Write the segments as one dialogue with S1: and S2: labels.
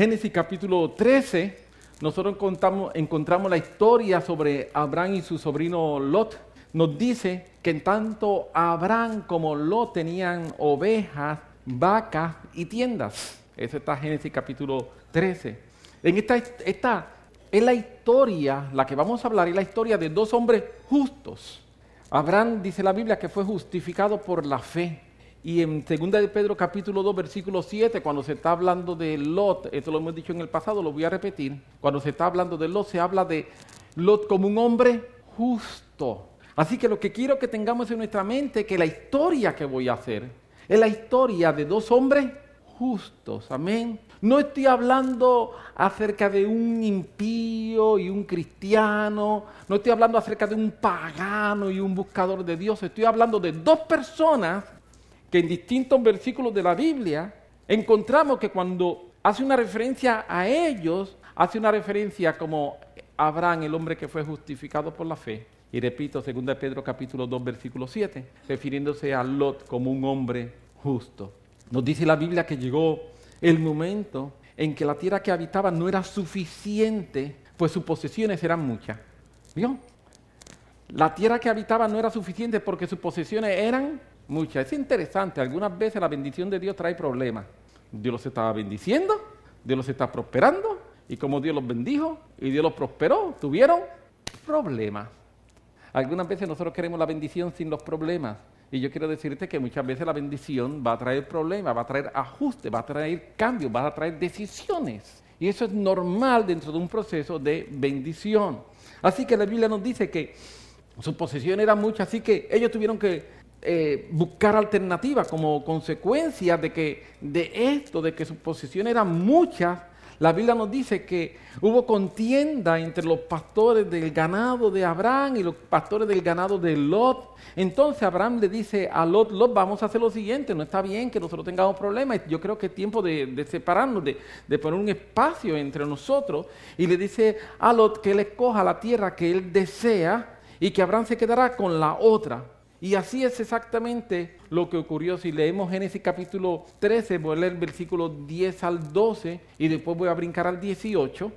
S1: Génesis capítulo 13, nosotros encontramos, la historia sobre Abraham y su sobrino Lot. Nos dice que tanto Abraham como Lot tenían ovejas, vacas y tiendas. Eso está en Génesis capítulo 13. En esta, esta es la historia, la que vamos a hablar, es la historia de dos hombres justos. Abraham dice la Biblia que fue justificado por la fe. Y en 2 de Pedro capítulo 2 versículo 7, cuando se está hablando de Lot, esto lo hemos dicho en el pasado, lo voy a repetir, cuando se está hablando de Lot, se habla de Lot como un hombre justo. Así que lo que quiero que tengamos en nuestra mente, que la historia que voy a hacer, es la historia de dos hombres justos, amén. No estoy hablando acerca de un impío y un cristiano, no estoy hablando acerca de un pagano y un buscador de Dios, estoy hablando de dos personas que en distintos versículos de la Biblia encontramos que cuando hace una referencia a ellos, hace una referencia como Abraham, el hombre que fue justificado por la fe. Y repito, 2 Pedro capítulo 2, versículo 7, refiriéndose a Lot como un hombre justo. Nos dice la Biblia que llegó el momento en que la tierra que habitaba no era suficiente, pues sus posesiones eran muchas. ¿Vio? La tierra que habitaba no era suficiente porque sus posesiones eran muchas. Es interesante, algunas veces la bendición de Dios trae problemas. Dios los estaba bendiciendo, Dios los está prosperando, y como Dios los bendijo y Dios los prosperó, tuvieron problemas. Algunas veces nosotros queremos la bendición sin los problemas. Y yo quiero decirte que muchas veces la bendición va a traer problemas, va a traer ajustes, va a traer cambios, va a traer decisiones. Y eso es normal dentro de un proceso de bendición. Así que la Biblia nos dice que su posesión era mucha, así que ellos tuvieron que eh, buscar alternativas como consecuencia de que de esto, de que sus posesiones eran muchas, la Biblia nos dice que hubo contienda entre los pastores del ganado de Abraham y los pastores del ganado de Lot. Entonces Abraham le dice a Lot, Lot, vamos a hacer lo siguiente, no está bien que nosotros tengamos problemas, yo creo que es tiempo de, separarnos, de, de, poner un espacio entre nosotros. Y le dice a Lot que él escoja la tierra que él desea y que Abraham se quedará con la otra. Y así es exactamente lo que ocurrió. Si leemos Génesis capítulo 13, voy a leer versículo 10 al 12 y después voy a brincar al 18.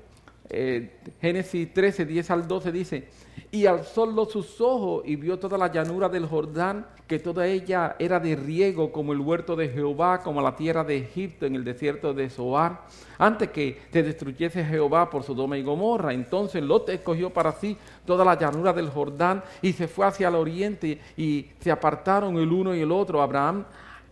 S1: Eh, Génesis 13, 10 al 12 dice, y alzó sus ojos y vio toda la llanura del Jordán, que toda ella era de riego como el huerto de Jehová, como la tierra de Egipto en el desierto de Zoar, antes que te destruyese Jehová por Sodoma y Gomorra. Entonces Lot escogió para sí toda la llanura del Jordán y se fue hacia el oriente y se apartaron el uno y el otro. Abraham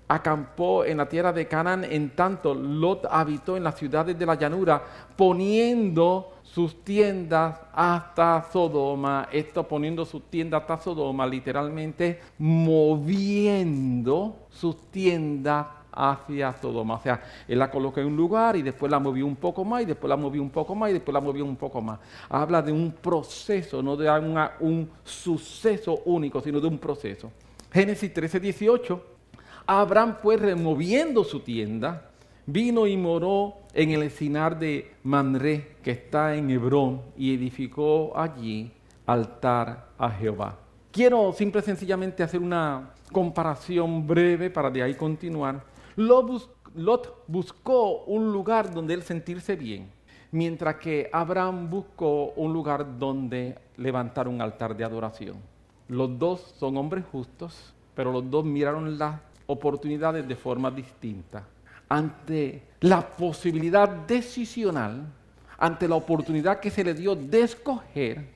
S1: acampó en la tierra de Canaán, en tanto Lot habitó en las ciudades de la llanura, poniendo sus tiendas hasta Sodoma. Esto poniendo sus tiendas hasta Sodoma, literalmente moviendo sus tiendas hacia Sodoma. O sea, él la colocó en un lugar y después la movió un poco más y después la movió un poco más y después la movió un poco más. Habla de un proceso, no de un suceso único, sino de un proceso. Génesis 13, 18 Abraham pues removiendo su tienda, vino y moró en el encinar de Manré, que está en Hebrón, y edificó allí altar a Jehová. Quiero simple y sencillamente hacer una comparación breve para de ahí continuar. Lot buscó un lugar donde él sentirse bien, mientras que Abraham buscó un lugar donde levantar un altar de adoración. Los dos son hombres justos, pero los dos miraron la oportunidades de forma distinta. Ante la posibilidad decisional, ante la oportunidad que se le dio de escoger,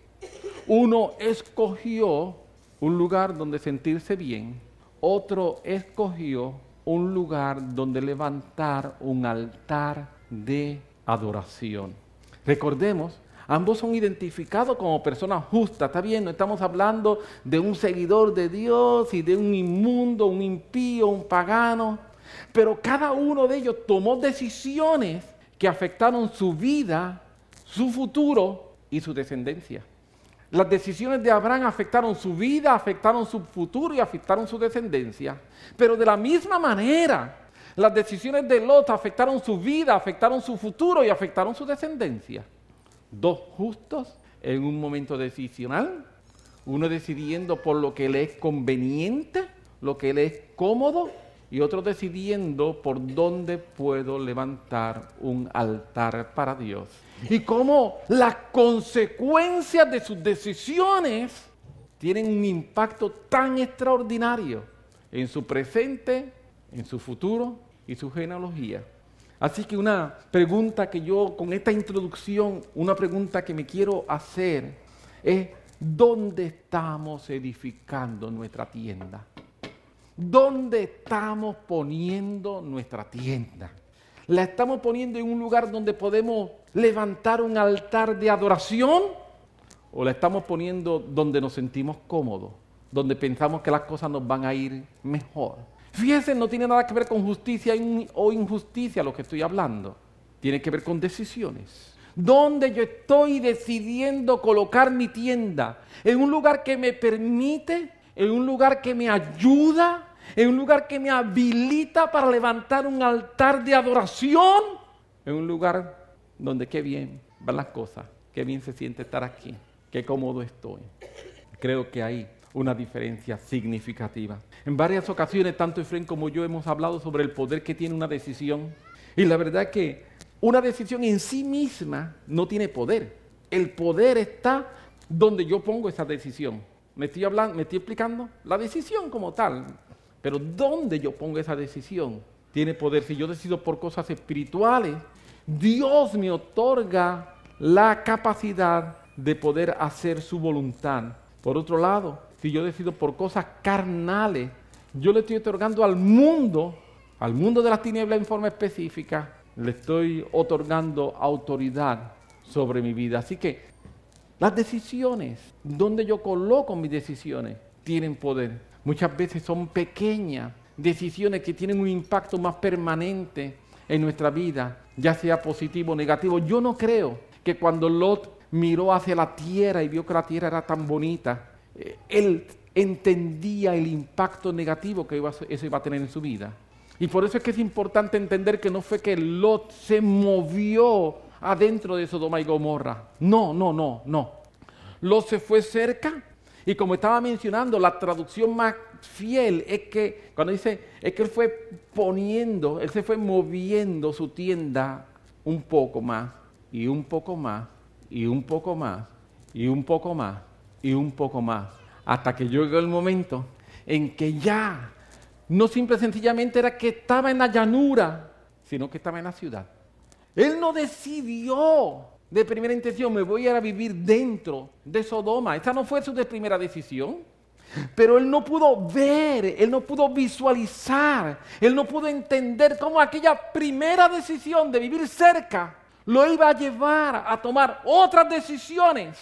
S1: uno escogió un lugar donde sentirse bien, otro escogió un lugar donde levantar un altar de adoración. Recordemos Ambos son identificados como personas justas. Está bien, no estamos hablando de un seguidor de Dios y de un inmundo, un impío, un pagano. Pero cada uno de ellos tomó decisiones que afectaron su vida, su futuro y su descendencia. Las decisiones de Abraham afectaron su vida, afectaron su futuro y afectaron su descendencia. Pero de la misma manera, las decisiones de Lot afectaron su vida, afectaron su futuro y afectaron su descendencia dos justos en un momento decisional, uno decidiendo por lo que le es conveniente, lo que le es cómodo, y otros decidiendo por dónde puedo levantar un altar para Dios. Y cómo las consecuencias de sus decisiones tienen un impacto tan extraordinario en su presente, en su futuro y su genealogía. Así que una pregunta que yo con esta introducción, una pregunta que me quiero hacer es, ¿dónde estamos edificando nuestra tienda? ¿Dónde estamos poniendo nuestra tienda? ¿La estamos poniendo en un lugar donde podemos levantar un altar de adoración? ¿O la estamos poniendo donde nos sentimos cómodos? Donde pensamos que las cosas nos van a ir mejor. Fíjense, no tiene nada que ver con justicia o injusticia lo que estoy hablando. Tiene que ver con decisiones. ¿Dónde yo estoy decidiendo colocar mi tienda? ¿En un lugar que me permite? ¿En un lugar que me ayuda? ¿En un lugar que me habilita para levantar un altar de adoración? ¿En un lugar donde qué bien van las cosas? Qué bien se siente estar aquí. Qué cómodo estoy. Creo que hay una diferencia significativa. En varias ocasiones, tanto Efraín como yo hemos hablado sobre el poder que tiene una decisión. Y la verdad es que una decisión en sí misma no tiene poder. El poder está donde yo pongo esa decisión. ¿Me estoy, hablando, ¿Me estoy explicando? La decisión como tal. Pero donde yo pongo esa decisión tiene poder. Si yo decido por cosas espirituales, Dios me otorga la capacidad de poder hacer su voluntad. Por otro lado, si yo decido por cosas carnales, yo le estoy otorgando al mundo, al mundo de las tinieblas en forma específica, le estoy otorgando autoridad sobre mi vida. Así que las decisiones, donde yo coloco mis decisiones, tienen poder. Muchas veces son pequeñas decisiones que tienen un impacto más permanente en nuestra vida, ya sea positivo o negativo. Yo no creo que cuando Lot miró hacia la tierra y vio que la tierra era tan bonita, eh, él entendía el impacto negativo que eso iba a tener en su vida. Y por eso es que es importante entender que no fue que Lot se movió adentro de Sodoma y Gomorra. No, no, no, no. Lot se fue cerca y como estaba mencionando, la traducción más fiel es que cuando dice, es que él fue poniendo, él se fue moviendo su tienda un poco más y un poco más y un poco más y un poco más y un poco más, hasta que llegó el momento en que ya no simple sencillamente era que estaba en la llanura, sino que estaba en la ciudad. Él no decidió de primera intención, me voy a ir a vivir dentro de Sodoma. Esa no fue su primera decisión. Pero él no pudo ver, él no pudo visualizar, él no pudo entender cómo aquella primera decisión de vivir cerca lo iba a llevar a tomar otras decisiones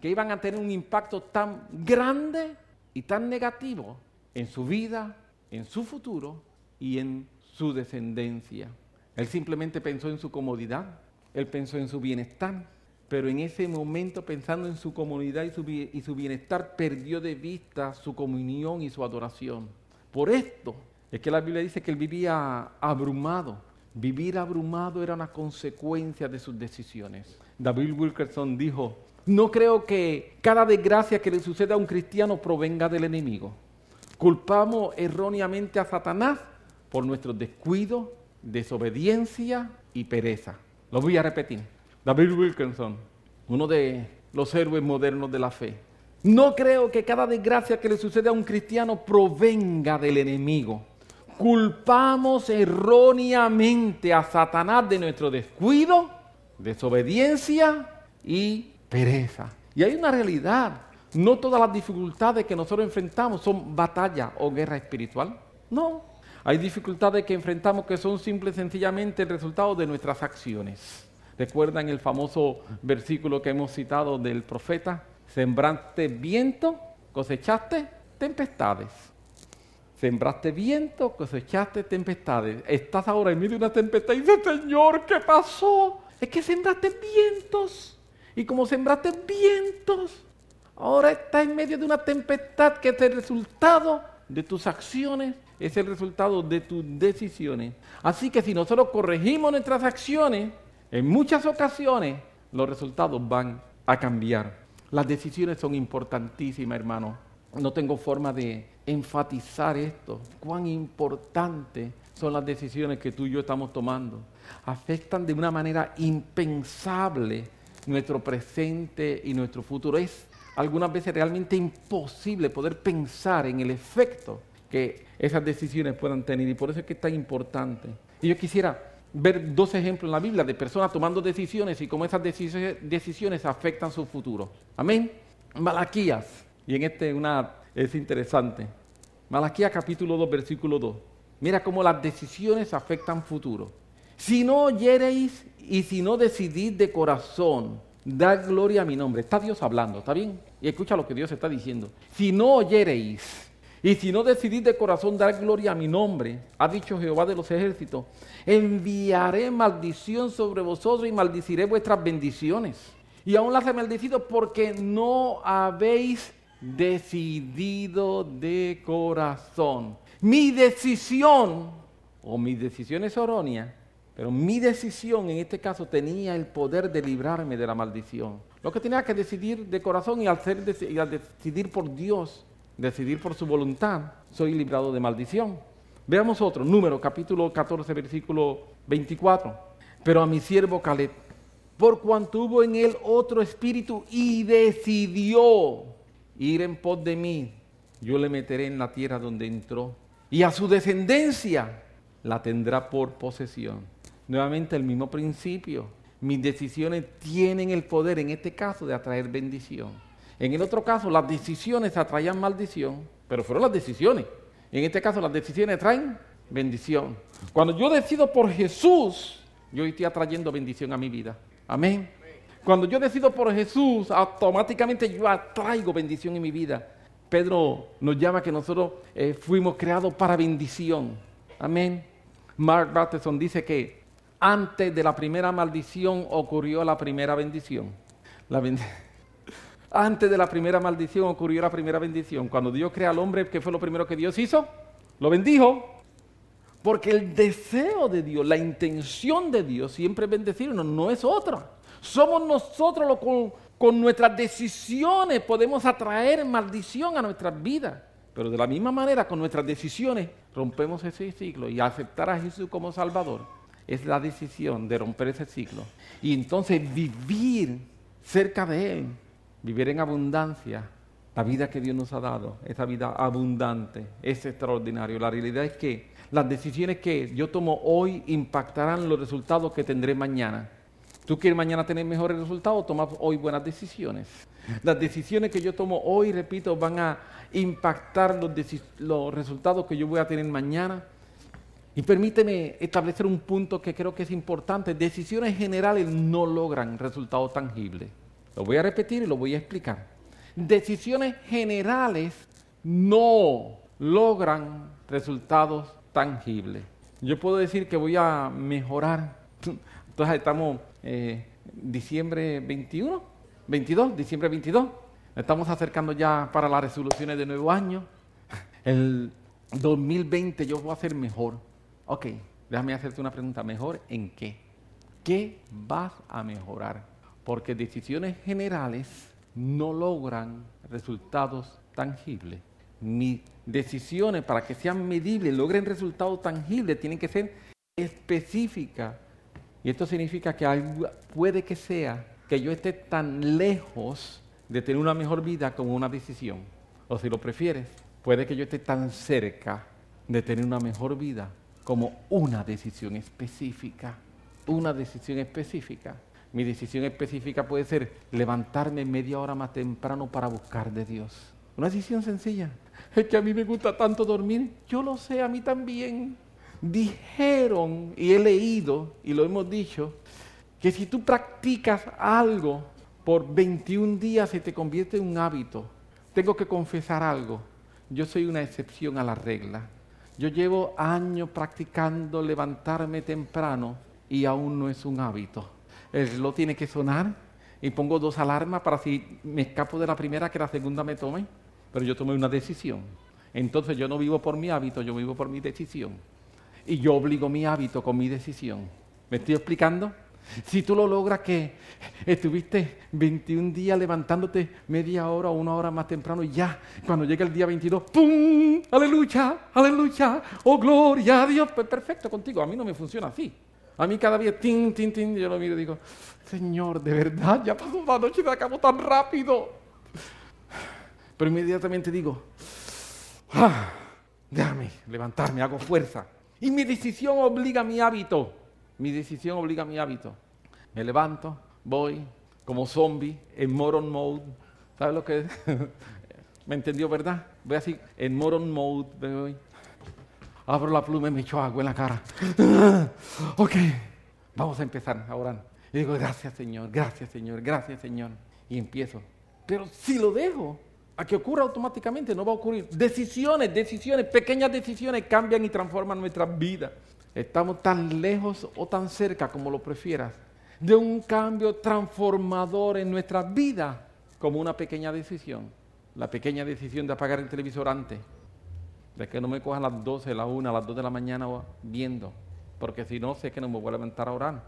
S1: que iban a tener un impacto tan grande y tan negativo en su vida, en su futuro y en su descendencia. Él simplemente pensó en su comodidad, él pensó en su bienestar, pero en ese momento pensando en su comodidad y su, bienestar perdió de vista su comunión y su adoración. Por esto es que la Biblia dice que él vivía abrumado. Vivir abrumado era una consecuencia de sus decisiones. David Wilkerson dijo, no creo que cada desgracia que le suceda a un cristiano provenga del enemigo. Culpamos erróneamente a Satanás por nuestro descuido, desobediencia y pereza. Lo voy a repetir. David Wilkinson, uno de los héroes modernos de la fe. No creo que cada desgracia que le suceda a un cristiano provenga del enemigo. Culpamos erróneamente a Satanás de nuestro descuido, desobediencia y pereza. Y hay una realidad. No todas las dificultades que nosotros enfrentamos son batalla o guerra espiritual. No. Hay dificultades que enfrentamos que son simple y sencillamente el resultado de nuestras acciones. ¿Recuerdan el famoso versículo que hemos citado del profeta? Sembraste viento, cosechaste tempestades. Sembraste viento, cosechaste tempestades. Estás ahora en medio de una tempestad y dices, Señor, ¿qué pasó? Es que sembraste vientos. Y como sembraste vientos, ahora estás en medio de una tempestad que es el resultado de tus acciones, es el resultado de tus decisiones. Así que si nosotros corregimos nuestras acciones, en muchas ocasiones los resultados van a cambiar. Las decisiones son importantísimas, hermano. no tengo forma de enfatizar esto, cuán importante son las decisiones que tú y yo estamos tomando. Afectan de una manera impensable nuestro presente y nuestro futuro. Es algunas veces realmente imposible poder pensar en el efecto que esas decisiones puedan tener y por eso es que es tan importante. Y yo quisiera ver dos ejemplos en la Biblia de personas tomando decisiones y cómo esas decisiones afectan su futuro. Amén. Malaquías, y en este una es interesante. Malaquías capítulo 2, versículo 2. Mira cómo las decisiones afectan futuro. Si no oyereis y si no decidís de corazón, da gloria a mi nombre. Está Dios hablando, ¿está bien? Y escucha lo que Dios está diciendo. Si no oyereis y si no decidís de corazón dar gloria a mi nombre, ha dicho Jehová de los ejércitos, enviaré maldición sobre vosotros y maldiciré vuestras bendiciones. Y aún las he maldecido porque no habéis decidido de corazón. Mi decisión, o mi decisión es errónea, pero mi decisión en este caso tenía el poder de librarme de la maldición. Lo que tenía que decidir de corazón y al, y al decidir por Dios decidir por su voluntad, soy librado de maldición. Veamos otro, número capítulo 14, versículo 24. Pero a mi siervo Caleb, por cuanto hubo en él otro espíritu y decidió ir en pos de mí, yo le meteré en la tierra donde entró y a su descendencia la tendrá por posesión. Nuevamente el mismo principio. Mis decisiones tienen el poder, en este caso, de atraer bendición. En el otro caso, las decisiones atraían maldición, pero fueron las decisiones. En este caso, las decisiones traen bendición. Cuando yo decido por Jesús, yo estoy atrayendo bendición a mi vida. Amén. Cuando yo decido por Jesús, automáticamente yo atraigo bendición en mi vida. Pedro nos llama que nosotros eh, fuimos creados para bendición. Amén. Mark Batterson dice que antes de la primera maldición ocurrió la primera bendición. La bendición. Antes de la primera maldición ocurrió la primera bendición. Cuando Dios crea al hombre, ¿qué fue lo primero que Dios hizo? Lo bendijo. Porque el deseo de Dios, la intención de Dios siempre es bendecirnos, no es otra. Somos nosotros los con, con nuestras decisiones podemos atraer maldición a nuestras vidas. Pero de la misma manera, con nuestras decisiones, rompemos ese ciclo y aceptar a Jesús como Salvador es la decisión de romper ese ciclo. Y entonces vivir cerca de Él vivir en abundancia, la vida que Dios nos ha dado, esa vida abundante, es extraordinario. La realidad es que las decisiones que yo tomo hoy impactarán los resultados que tendré mañana. ¿Tú quieres mañana tener mejores resultados? Toma hoy buenas decisiones. Las decisiones que yo tomo hoy, repito, van a impactar los, los resultados que yo voy a tener mañana. Y permíteme establecer un punto que creo que es importante. Decisiones generales no logran resultados tangibles. Lo voy a repetir y lo voy a explicar. Decisiones generales no logran resultados tangibles. Yo puedo decir que voy a mejorar. Entonces estamos eh, diciembre 21, 22, diciembre 22. Estamos acercando ya para las resoluciones de nuevo año. El 2020 yo voy a hacer mejor. Ok, déjame hacerte una pregunta. ¿Mejor en qué? ¿Qué vas a mejorar? Porque decisiones generales no logran resultados tangibles. Mis decisiones, para que sean medibles, logren resultados tangibles, tienen que ser específicas. Y esto significa que puede que sea que yo esté tan lejos de tener una mejor vida como una decisión. O si lo prefieres, puede que yo esté tan cerca de tener una mejor vida como una decisión específica. Una decisión específica. Mi decisión específica puede ser levantarme media hora más temprano para buscar de Dios. Una decisión sencilla. Es que a mí me gusta tanto dormir. Yo lo sé, a mí también. Dijeron, y he leído, y lo hemos dicho, que si tú practicas algo por 21 días se te convierte en un hábito. Tengo que confesar algo. Yo soy una excepción a la regla. Yo llevo años practicando levantarme temprano y aún no es un hábito el reloj tiene que sonar y pongo dos alarmas para si me escapo de la primera que la segunda me tome, pero yo tomé una decisión. Entonces yo no vivo por mi hábito, yo vivo por mi decisión. Y yo obligo mi hábito con mi decisión. ¿Me estoy explicando? Si tú lo logras que estuviste 21 días levantándote media hora o una hora más temprano y ya, cuando llega el día 22, ¡pum! ¡Aleluya! ¡Aleluya! ¡Oh, gloria a Dios! Pues perfecto contigo, a mí no me funciona así. A mí cada día, tin, tin, tin, yo lo miro y digo, Señor, de verdad, ya pasó la noche y me acabo tan rápido. Pero inmediatamente digo, ah, déjame levantarme, hago fuerza. Y mi decisión obliga a mi hábito. Mi decisión obliga a mi hábito. Me levanto, voy como zombie, en moron mode. ¿Sabes lo que es? ¿Me entendió, verdad? Voy así, en moron mode. Voy. Abro la pluma y me echo agua en la cara. ok, vamos a empezar a orar. Y digo, gracias Señor, gracias Señor, gracias Señor. Y empiezo. Pero si lo dejo, a que ocurra automáticamente, no va a ocurrir. Decisiones, decisiones, pequeñas decisiones cambian y transforman nuestra vida. Estamos tan lejos o tan cerca, como lo prefieras, de un cambio transformador en nuestra vida, como una pequeña decisión. La pequeña decisión de apagar el televisor antes, de que no me cojan las 12, las 1, las 2 de la mañana viendo, porque si no sé que no me voy a levantar a orar.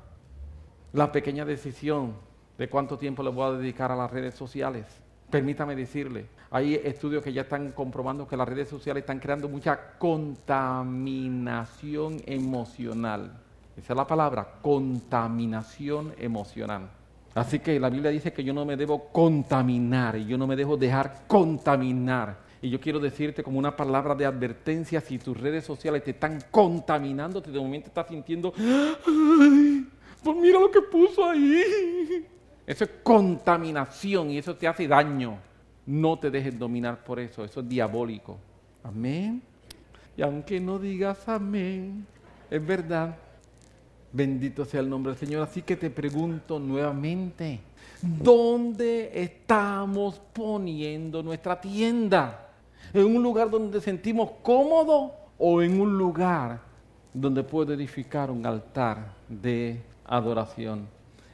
S1: La pequeña decisión de cuánto tiempo le voy a dedicar a las redes sociales. Permítame decirle, hay estudios que ya están comprobando que las redes sociales están creando mucha contaminación emocional. Esa es la palabra, contaminación emocional. Así que la Biblia dice que yo no me debo contaminar y yo no me dejo dejar contaminar. Y yo quiero decirte como una palabra de advertencia, si tus redes sociales te están contaminando, de momento estás sintiendo, pues mira lo que puso ahí. Eso es contaminación y eso te hace daño. No te dejes dominar por eso, eso es diabólico. Amén. Y aunque no digas amén, es verdad. Bendito sea el nombre del Señor. Así que te pregunto nuevamente, ¿dónde estamos poniendo nuestra tienda? ¿En un lugar donde sentimos cómodo o en un lugar donde puedo edificar un altar de adoración?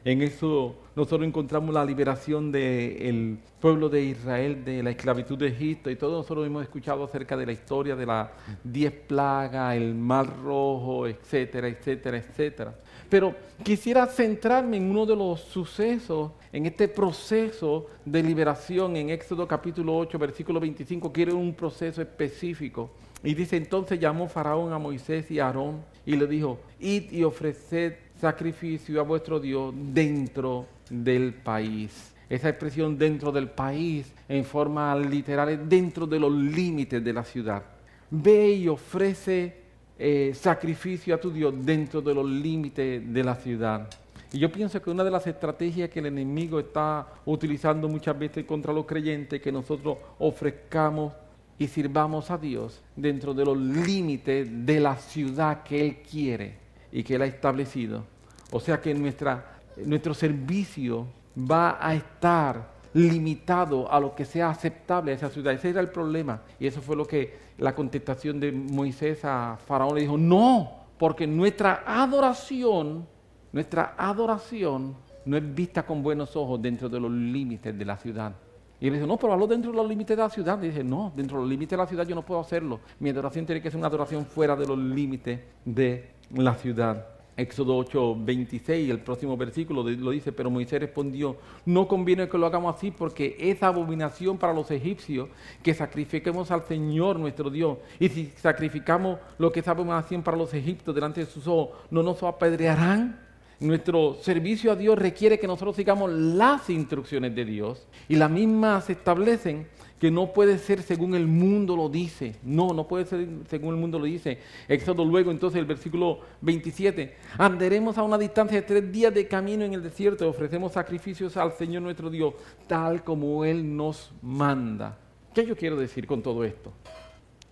S1: En eso nosotros encontramos la liberación del pueblo de Israel de la esclavitud de Egipto y todos nosotros hemos escuchado acerca de la historia de las diez plagas, el mar rojo, etcétera, etcétera, etcétera. Pero quisiera centrarme en uno de los sucesos, en este proceso de liberación en Éxodo capítulo 8, versículo 25, quiere un proceso específico. Y dice, entonces llamó Faraón a Moisés y a Aarón y le dijo, id y ofreced sacrificio a vuestro Dios dentro del país. Esa expresión dentro del país en forma literal es dentro de los límites de la ciudad. Ve y ofrece eh, sacrificio a tu Dios dentro de los límites de la ciudad. Y yo pienso que una de las estrategias que el enemigo está utilizando muchas veces contra los creyentes es que nosotros ofrezcamos y sirvamos a Dios dentro de los límites de la ciudad que Él quiere y que Él ha establecido. O sea que nuestra, nuestro servicio va a estar limitado a lo que sea aceptable a esa ciudad. Ese era el problema. Y eso fue lo que la contestación de Moisés a Faraón le dijo, no, porque nuestra adoración, nuestra adoración no es vista con buenos ojos dentro de los límites de la ciudad. Y él dice, no, pero hazlo dentro de los límites de la ciudad. Y dice, no, dentro de los límites de la ciudad yo no puedo hacerlo. Mi adoración tiene que ser una adoración fuera de los límites de la ciudad. Éxodo 8, 26, el próximo versículo lo dice, pero Moisés respondió, no conviene que lo hagamos así porque es abominación para los egipcios que sacrifiquemos al Señor nuestro Dios. Y si sacrificamos lo que es abominación para los egipcios delante de sus ojos, ¿no nos apedrearán? Nuestro servicio a Dios requiere que nosotros sigamos las instrucciones de Dios y las mismas se establecen que no puede ser según el mundo lo dice. No, no puede ser según el mundo lo dice. Éxodo luego, entonces, el versículo 27. Andaremos a una distancia de tres días de camino en el desierto y ofrecemos sacrificios al Señor nuestro Dios, tal como Él nos manda. ¿Qué yo quiero decir con todo esto?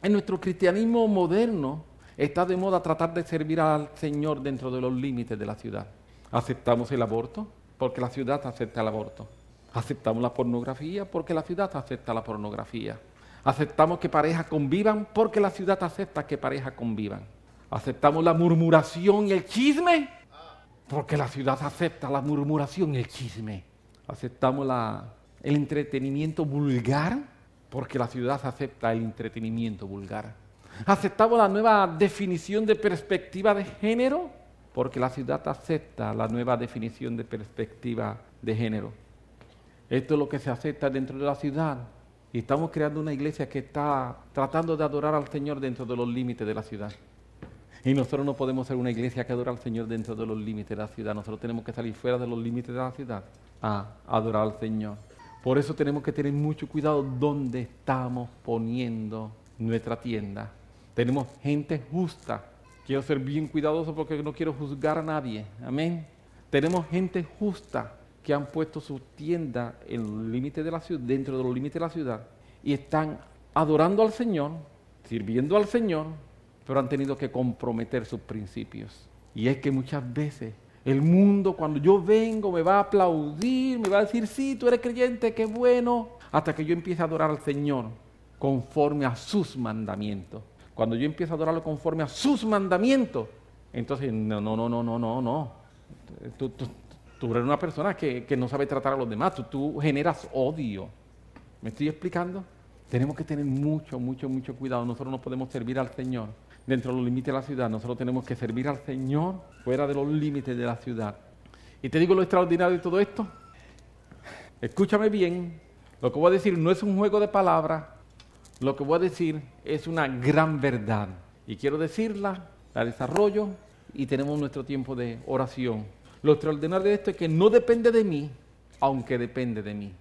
S1: En nuestro cristianismo moderno está de moda tratar de servir al Señor dentro de los límites de la ciudad. Aceptamos el aborto porque la ciudad acepta el aborto. Aceptamos la pornografía porque la ciudad acepta la pornografía. Aceptamos que parejas convivan porque la ciudad acepta que parejas convivan. Aceptamos la murmuración y el chisme porque la ciudad acepta la murmuración y el chisme. Aceptamos el entretenimiento vulgar porque la ciudad acepta el entretenimiento vulgar. Aceptamos la nueva definición de perspectiva de género porque la ciudad acepta la nueva definición de perspectiva de género. Esto es lo que se acepta dentro de la ciudad. Y estamos creando una iglesia que está tratando de adorar al Señor dentro de los límites de la ciudad. Y nosotros no podemos ser una iglesia que adora al Señor dentro de los límites de la ciudad. Nosotros tenemos que salir fuera de los límites de la ciudad a adorar al Señor. Por eso tenemos que tener mucho cuidado donde estamos poniendo nuestra tienda. Tenemos gente justa. Quiero ser bien cuidadoso porque no quiero juzgar a nadie. Amén. Tenemos gente justa que han puesto su tienda en los de la ciudad, dentro de los límites de la ciudad, y están adorando al Señor, sirviendo al Señor, pero han tenido que comprometer sus principios. Y es que muchas veces el mundo cuando yo vengo me va a aplaudir, me va a decir, sí, tú eres creyente, qué bueno, hasta que yo empiece a adorar al Señor conforme a sus mandamientos. Cuando yo empiezo a adorarlo conforme a sus mandamientos, entonces, no, no, no, no, no, no, no. Tú, tú, eres una persona que, no sabe tratar a los demás, tú, tú generas odio. ¿Me estoy explicando? Tenemos que tener mucho, mucho, mucho cuidado. Nosotros no podemos servir al Señor dentro de los límites de la ciudad. Nosotros tenemos que servir al Señor fuera de los límites de la ciudad. Y te digo lo extraordinario de todo esto. Escúchame bien. Lo que voy a decir no es un juego de palabras. Lo que voy a decir es una gran verdad. Y quiero decirla, la desarrollo y tenemos nuestro tiempo de oración. Lo extraordinario de esto es que no depende de mí, aunque depende de mí.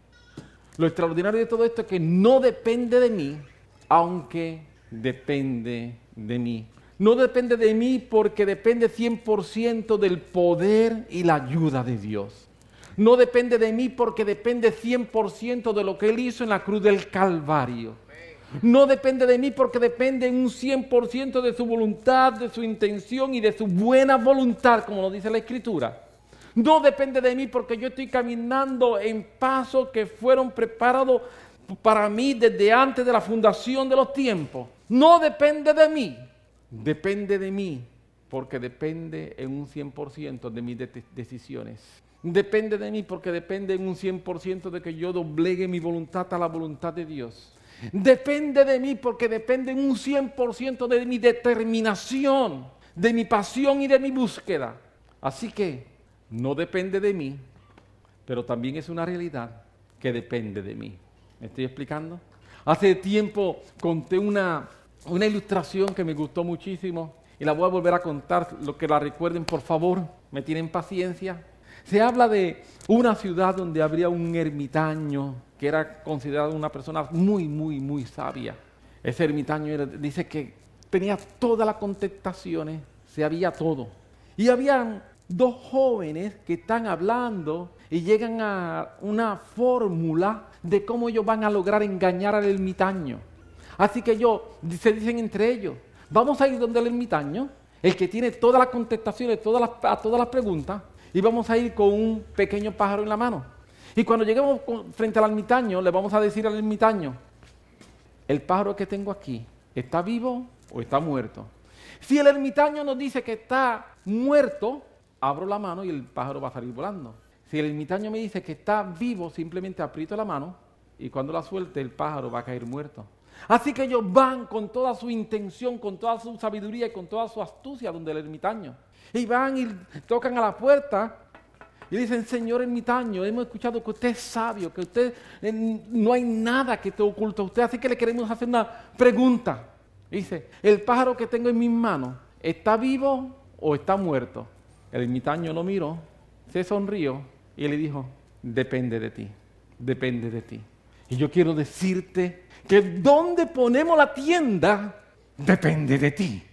S1: Lo extraordinario de todo esto es que no depende de mí, aunque depende de mí. No depende de mí porque depende 100% del poder y la ayuda de Dios. No depende de mí porque depende 100% de lo que Él hizo en la cruz del Calvario. No depende de mí porque depende un 100% de su voluntad, de su intención y de su buena voluntad, como lo dice la Escritura. No depende de mí porque yo estoy caminando en pasos que fueron preparados para mí desde antes de la fundación de los tiempos. No depende de mí, depende de mí, porque depende en un 100% de mis decisiones. Depende de mí porque depende en un 100% de que yo doblegue mi voluntad a la voluntad de Dios. Depende de mí porque depende en un 100% de mi determinación, de mi pasión y de mi búsqueda. Así que no depende de mí, pero también es una realidad que depende de mí. ¿Me estoy explicando? Hace tiempo conté una, una ilustración que me gustó muchísimo y la voy a volver a contar. Lo que la recuerden, por favor, me tienen paciencia. Se habla de una ciudad donde habría un ermitaño que era considerado una persona muy, muy, muy sabia. Ese ermitaño dice que tenía todas las contestaciones, sabía todo. Y habían dos jóvenes que están hablando y llegan a una fórmula de cómo ellos van a lograr engañar al ermitaño. Así que ellos se dicen entre ellos, vamos a ir donde el ermitaño, el que tiene todas las contestaciones todas las, a todas las preguntas, y vamos a ir con un pequeño pájaro en la mano. Y cuando lleguemos frente al ermitaño, le vamos a decir al ermitaño, el pájaro que tengo aquí, ¿está vivo o está muerto? Si el ermitaño nos dice que está muerto, abro la mano y el pájaro va a salir volando. Si el ermitaño me dice que está vivo, simplemente aprieto la mano y cuando la suelte el pájaro va a caer muerto. Así que ellos van con toda su intención, con toda su sabiduría y con toda su astucia donde el ermitaño. Y van y tocan a la puerta y dicen, Señor ermitaño, hemos escuchado que usted es sabio, que usted eh, no hay nada que te oculta a usted, así que le queremos hacer una pregunta. Dice, el pájaro que tengo en mis manos, ¿está vivo o está muerto? El ermitaño lo miró, se sonrió y le dijo, depende de ti, depende de ti. Y yo quiero decirte que donde ponemos la tienda, depende de ti.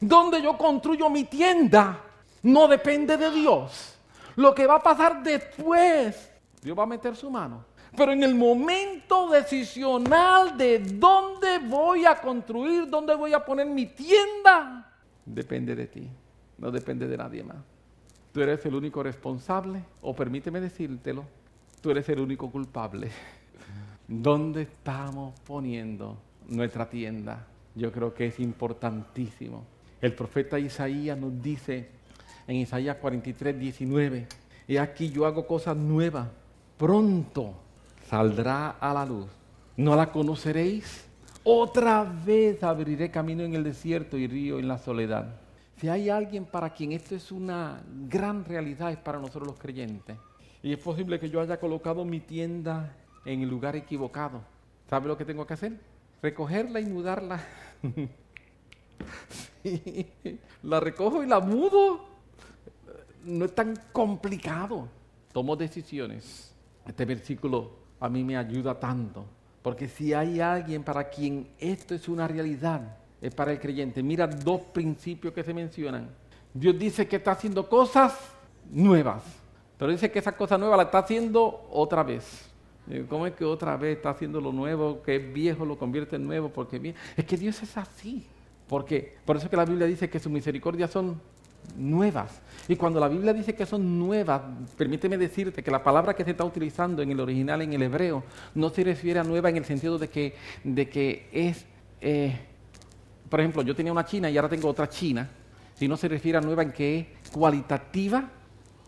S1: Donde yo construyo mi tienda, no depende de Dios. Lo que va a pasar después, Dios va a meter su mano. Pero en el momento decisional de dónde voy a construir, dónde voy a poner mi tienda, depende de ti, no depende de nadie más. Tú eres el único responsable, o permíteme decírtelo, tú eres el único culpable. ¿Dónde estamos poniendo nuestra tienda? Yo creo que es importantísimo. El profeta Isaías nos dice en Isaías 43, 19, y aquí yo hago cosas nuevas, pronto saldrá a la luz. ¿No la conoceréis? Otra vez abriré camino en el desierto y río en la soledad. Si hay alguien para quien esto es una gran realidad, es para nosotros los creyentes. Y es posible que yo haya colocado mi tienda en el lugar equivocado. ¿Sabe lo que tengo que hacer? Recogerla y mudarla. La recojo y la mudo. No es tan complicado. Tomo decisiones. Este versículo a mí me ayuda tanto. Porque si hay alguien para quien esto es una realidad, es para el creyente. Mira dos principios que se mencionan. Dios dice que está haciendo cosas nuevas, pero dice que esa cosa nueva la está haciendo otra vez. ¿Cómo es que otra vez está haciendo lo nuevo, que es viejo lo convierte en nuevo? Porque es que Dios es así. Porque por eso que la Biblia dice que sus misericordias son nuevas. Y cuando la Biblia dice que son nuevas, permíteme decirte que la palabra que se está utilizando en el original, en el hebreo, no se refiere a nueva en el sentido de que, de que es, eh, por ejemplo, yo tenía una china y ahora tengo otra china, sino se refiere a nueva en que es cualitativa,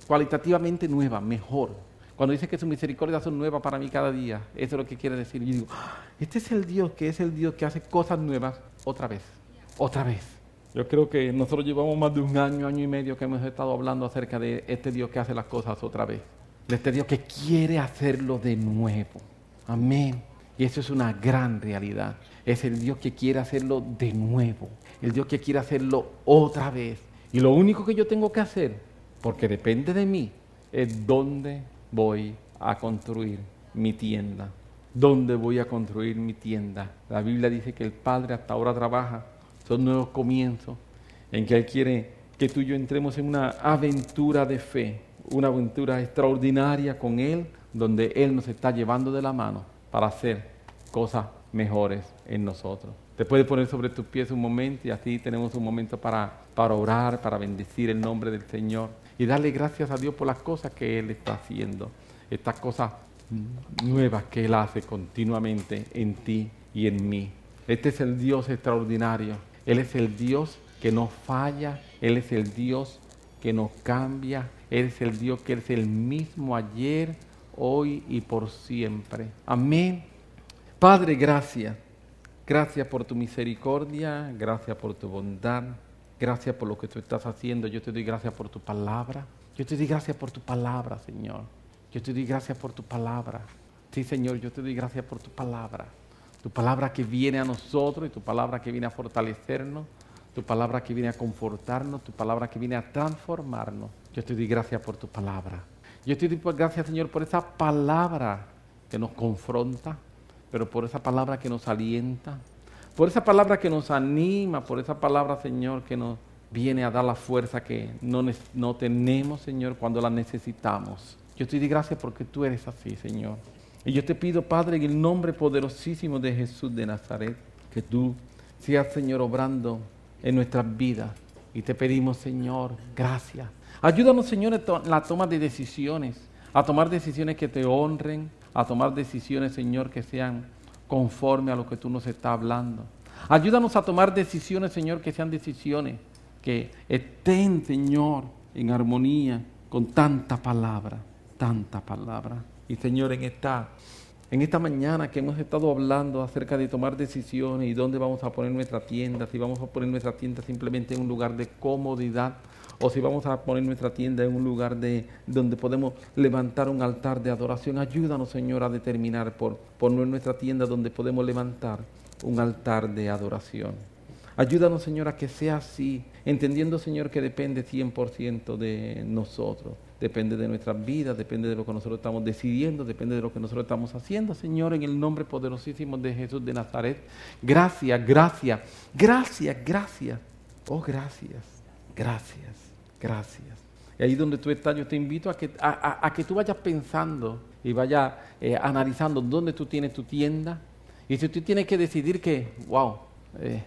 S1: cualitativamente nueva, mejor. Cuando dice que sus misericordias son nuevas para mí cada día, eso es lo que quiere decir. Yo digo, ah, este es el Dios que es el Dios que hace cosas nuevas otra vez, otra vez. Yo creo que nosotros llevamos más de un año, año y medio que hemos estado hablando acerca de este Dios que hace las cosas otra vez. De este Dios que quiere hacerlo de nuevo. Amén. Y eso es una gran realidad. Es el Dios que quiere hacerlo de nuevo. El Dios que quiere hacerlo otra vez. Y lo único que yo tengo que hacer, porque depende de mí, es dónde voy a construir mi tienda. ¿Dónde voy a construir mi tienda? La Biblia dice que el Padre hasta ahora trabaja son nuevos comienzos en que Él quiere que tú y yo entremos en una aventura de fe, una aventura extraordinaria con Él, donde Él nos está llevando de la mano para hacer cosas mejores en nosotros. Te puedes poner sobre tus pies un momento y así tenemos un momento para, para orar, para bendecir el nombre del Señor y darle gracias a Dios por las cosas que Él está haciendo, estas cosas nuevas que Él hace continuamente en ti y en mí. Este es el Dios extraordinario él es el Dios que no falla, Él es el Dios que no cambia, Él es el Dios que es el mismo ayer, hoy y por siempre. Amén. Padre, gracias. Gracias por tu misericordia, gracias por tu bondad, gracias por lo que tú estás haciendo. Yo te doy gracias por tu palabra. Yo te doy gracias por tu palabra, Señor. Yo te doy gracias por tu palabra. Sí, Señor, yo te doy gracias por tu palabra tu palabra que viene a nosotros y tu palabra que viene a fortalecernos, tu palabra que viene a confortarnos, tu palabra que viene a transformarnos. Yo te doy gracias por tu palabra. Yo te doy gracias, Señor, por esa palabra que nos confronta, pero por esa palabra que nos alienta, por esa palabra que nos anima, por esa palabra, Señor, que nos viene a dar la fuerza que no, no tenemos, Señor, cuando la necesitamos. Yo te doy gracias porque tú eres así, Señor. Y yo te pido, Padre, en el nombre poderosísimo de Jesús de Nazaret, que tú seas, Señor, obrando en nuestras vidas. Y te pedimos, Señor, gracias. Ayúdanos, Señor, en la toma de decisiones, a tomar decisiones que te honren, a tomar decisiones, Señor, que sean conforme a lo que tú nos estás hablando. Ayúdanos a tomar decisiones, Señor, que sean decisiones que estén, Señor, en armonía con tanta palabra, tanta palabra. Y Señor, en esta, en esta mañana que hemos estado hablando acerca de tomar decisiones y dónde vamos a poner nuestra tienda, si vamos a poner nuestra tienda simplemente en un lugar de comodidad o si vamos a poner nuestra tienda en un lugar de donde podemos levantar un altar de adoración. Ayúdanos, Señor, a determinar por poner nuestra tienda donde podemos levantar un altar de adoración. Ayúdanos, Señor, a que sea así, entendiendo, Señor, que depende 100% de nosotros depende de nuestras vidas, depende de lo que nosotros estamos decidiendo, depende de lo que nosotros estamos haciendo. Señor, en el nombre poderosísimo de Jesús de Nazaret, gracias, gracias, gracias, gracias. Oh, gracias, gracias, gracias. Y ahí donde tú estás, yo te invito a que, a, que tú vayas pensando y vayas eh, analizando dónde tú tienes tu tienda. Y si tú tienes que decidir que, wow, eh,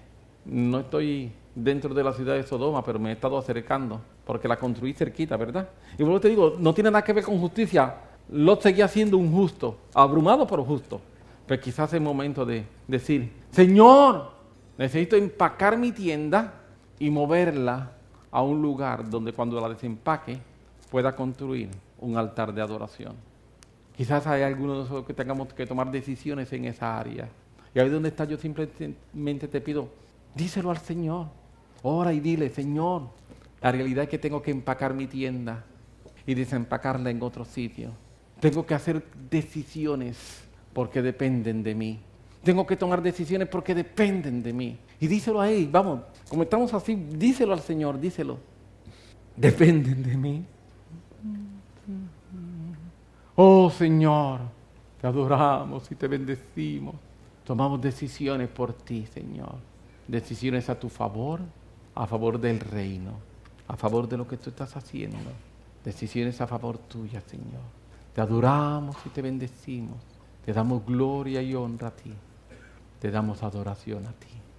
S1: no estoy dentro de la ciudad de Sodoma, pero me he estado acercando porque la construí cerquita, ¿verdad? Y luego te digo, no tiene nada que ver con justicia. Lot seguía siendo un justo, abrumado por justo. Pero quizás es momento de decir, Señor, necesito empacar mi tienda y moverla a un lugar donde cuando la desempaque pueda construir un altar de adoración. Quizás hay algunos de nosotros que tengamos que tomar decisiones en esa área. Y ahí donde está yo simplemente te pido, díselo al Señor. Ora y dile, Señor, la realidad es que tengo que empacar mi tienda y desempacarla en otro sitio. Tengo que hacer decisiones porque dependen de mí. Tengo que tomar decisiones porque dependen de mí. Y díselo a él, vamos, como estamos así, díselo al Señor, díselo. Dependen de mí. Oh Señor, te adoramos y te bendecimos. Tomamos decisiones por ti, Señor. Decisiones a tu favor, a favor del reino, a favor de lo que tú estás haciendo. Decisiones a favor tuya, Señor. Te adoramos y te bendecimos. Te damos gloria y honra a ti. Te damos adoración a ti.